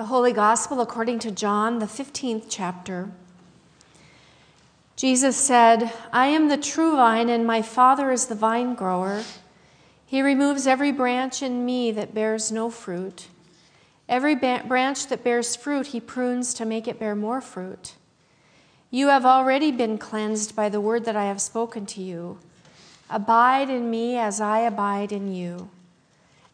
The Holy Gospel according to John, the 15th chapter. Jesus said, I am the true vine, and my Father is the vine grower. He removes every branch in me that bears no fruit. Every ba- branch that bears fruit, he prunes to make it bear more fruit. You have already been cleansed by the word that I have spoken to you. Abide in me as I abide in you.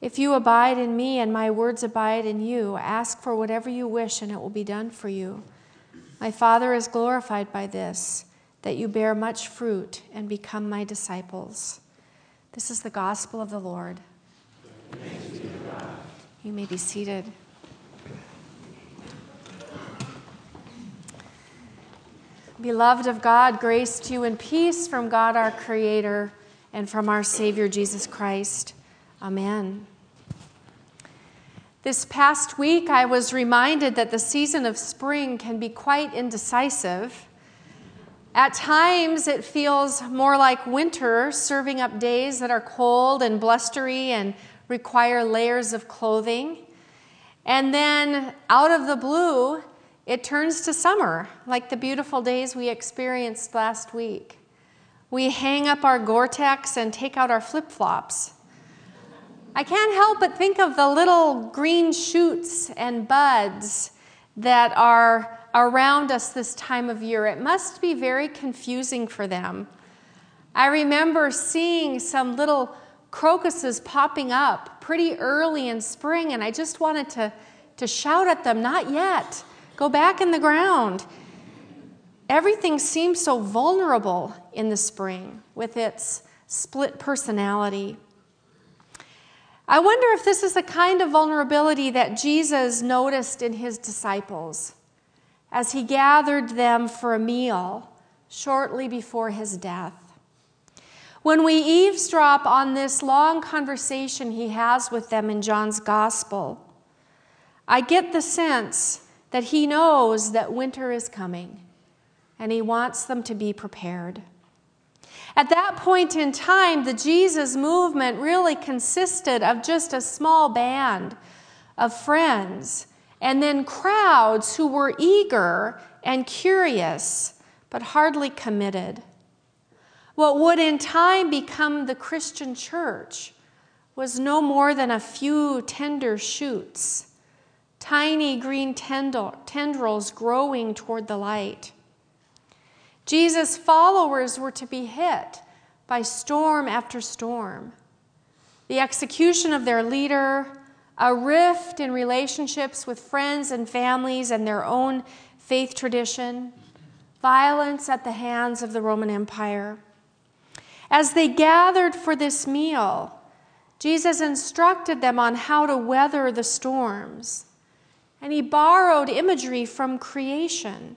If you abide in me and my words abide in you, ask for whatever you wish and it will be done for you. My Father is glorified by this, that you bear much fruit and become my disciples. This is the gospel of the Lord. You may be seated. Beloved of God, grace to you and peace from God our Creator and from our Savior Jesus Christ. Amen. This past week, I was reminded that the season of spring can be quite indecisive. At times, it feels more like winter, serving up days that are cold and blustery and require layers of clothing. And then, out of the blue, it turns to summer, like the beautiful days we experienced last week. We hang up our Gore Tex and take out our flip flops I can't help but think of the little green shoots and buds that are around us this time of year. It must be very confusing for them. I remember seeing some little crocuses popping up pretty early in spring, and I just wanted to, to shout at them, Not yet. Go back in the ground. Everything seems so vulnerable in the spring with its split personality. I wonder if this is the kind of vulnerability that Jesus noticed in his disciples as he gathered them for a meal shortly before his death. When we eavesdrop on this long conversation he has with them in John's Gospel, I get the sense that he knows that winter is coming and he wants them to be prepared. At that point in time, the Jesus movement really consisted of just a small band of friends and then crowds who were eager and curious, but hardly committed. What would in time become the Christian church was no more than a few tender shoots, tiny green tendrils growing toward the light. Jesus' followers were to be hit by storm after storm. The execution of their leader, a rift in relationships with friends and families and their own faith tradition, violence at the hands of the Roman Empire. As they gathered for this meal, Jesus instructed them on how to weather the storms, and he borrowed imagery from creation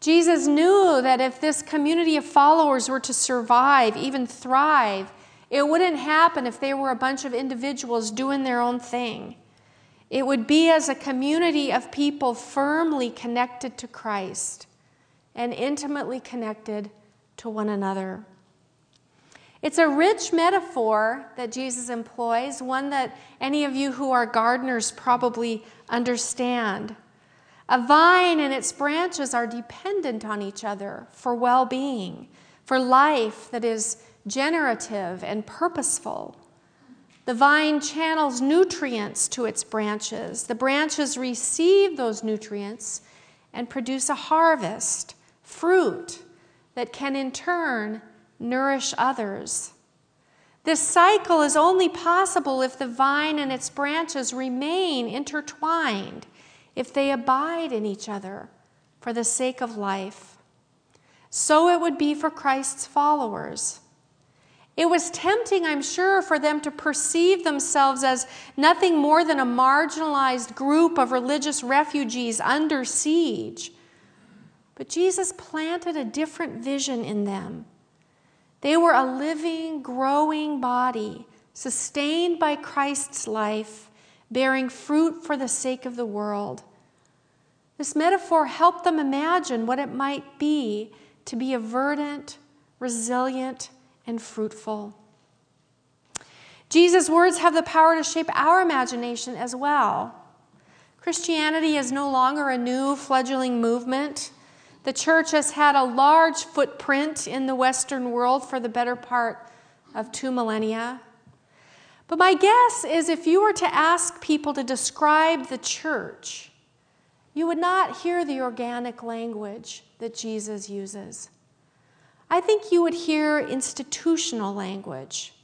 Jesus knew that if this community of followers were to survive, even thrive, it wouldn't happen if they were a bunch of individuals doing their own thing. It would be as a community of people firmly connected to Christ and intimately connected to one another. It's a rich metaphor that Jesus employs, one that any of you who are gardeners probably understand. A vine and its branches are dependent on each other for well being, for life that is generative and purposeful. The vine channels nutrients to its branches. The branches receive those nutrients and produce a harvest, fruit that can in turn nourish others. This cycle is only possible if the vine and its branches remain intertwined, if they abide in each other for the sake of life. So it would be for Christ's followers. It was tempting, I'm sure, for them to perceive themselves as nothing more than a marginalized group of religious refugees under siege. But Jesus planted a different vision in them. They were a living, growing body, sustained by Christ's life, bearing fruit for the sake of the world. This metaphor helped them imagine what it might be to be a verdant, resilient, and fruitful. Jesus' words have the power to shape our imagination as well. Christianity is no longer a new fledgling movement. The church has had a large footprint in the Western world for the better part of two millennia. But my guess is if you were to ask people to describe the church, you would not hear the organic language that Jesus uses. I think you would hear institutional language,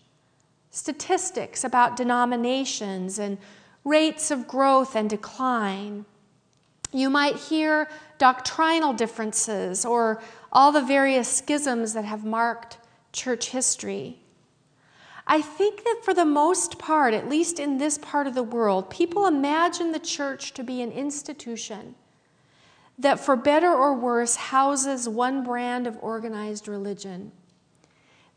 statistics about denominations and rates of growth and decline. You might hear doctrinal differences or all the various schisms that have marked church history. I think that for the most part, at least in this part of the world, people imagine the church to be an institution that, for better or worse, houses one brand of organized religion.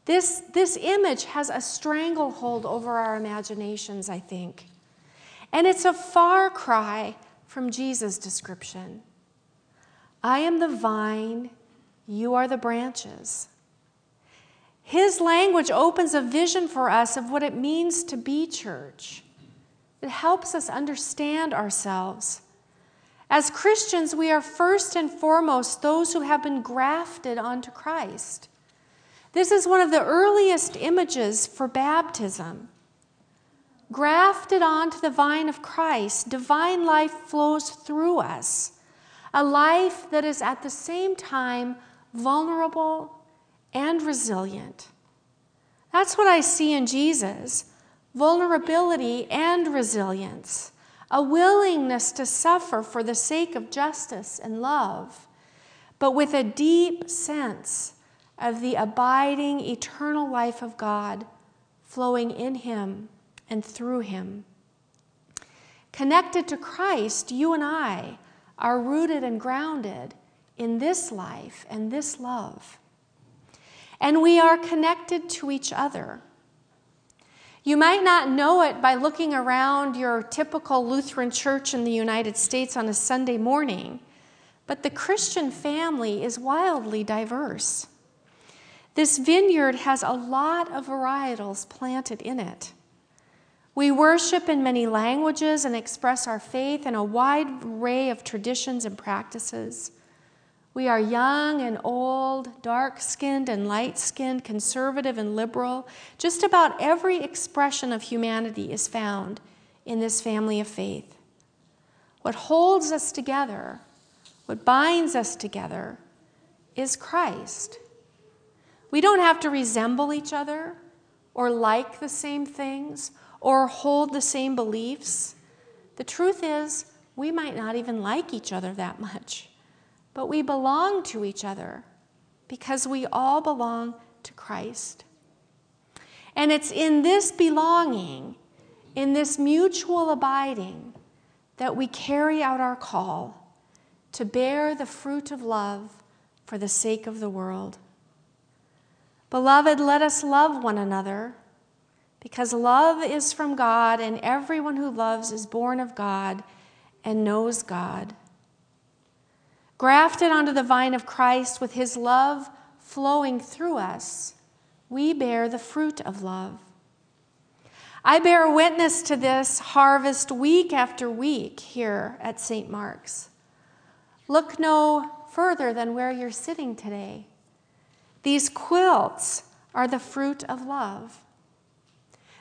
This, this image has a stranglehold over our imaginations, I think. And it's a far cry from Jesus' description I am the vine, you are the branches. His language opens a vision for us of what it means to be church. It helps us understand ourselves. As Christians, we are first and foremost those who have been grafted onto Christ. This is one of the earliest images for baptism. Grafted onto the vine of Christ, divine life flows through us, a life that is at the same time vulnerable and resilient. That's what I see in Jesus vulnerability and resilience, a willingness to suffer for the sake of justice and love, but with a deep sense of the abiding eternal life of God flowing in him and through him. Connected to Christ, you and I are rooted and grounded in this life and this love. And we are connected to each other. You might not know it by looking around your typical Lutheran church in the United States on a Sunday morning, but the Christian family is wildly diverse. This vineyard has a lot of varietals planted in it. We worship in many languages and express our faith in a wide array of traditions and practices. We are young and old, dark skinned and light skinned, conservative and liberal. Just about every expression of humanity is found in this family of faith. What holds us together, what binds us together, is Christ. We don't have to resemble each other or like the same things or hold the same beliefs. The truth is, we might not even like each other that much, but we belong to each other because we all belong to Christ. And it's in this belonging, in this mutual abiding, that we carry out our call to bear the fruit of love for the sake of the world. Beloved, let us love one another because love is from God, and everyone who loves is born of God and knows God. Grafted onto the vine of Christ with his love flowing through us, we bear the fruit of love. I bear witness to this harvest week after week here at St. Mark's. Look no further than where you're sitting today. These quilts are the fruit of love.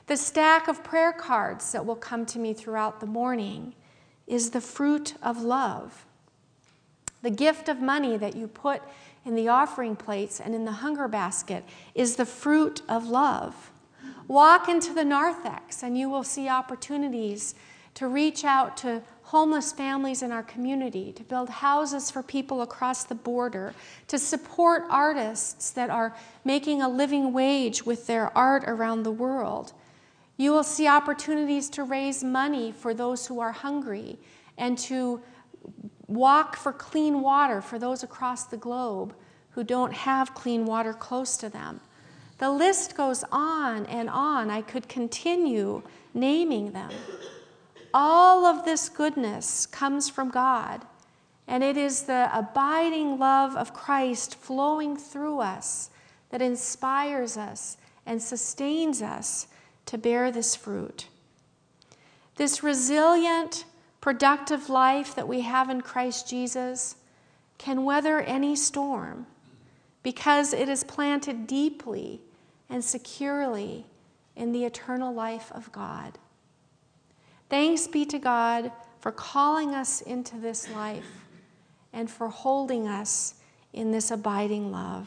The stack of prayer cards that will come to me throughout the morning is the fruit of love. The gift of money that you put in the offering plates and in the hunger basket is the fruit of love. Walk into the narthex and you will see opportunities to reach out to homeless families in our community, to build houses for people across the border, to support artists that are making a living wage with their art around the world. You will see opportunities to raise money for those who are hungry and to walk for clean water for those across the globe who don't have clean water close to them. The list goes on and on. I could continue naming them. All of this goodness comes from God, and it is the abiding love of Christ flowing through us that inspires us and sustains us to bear this fruit. This resilient, productive life that we have in Christ Jesus can weather any storm because it is planted deeply and securely in the eternal life of God. Thanks be to God for calling us into this life and for holding us in this abiding love.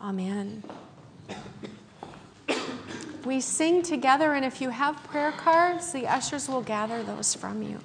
Amen. We sing together, and if you have prayer cards, the ushers will gather those from you.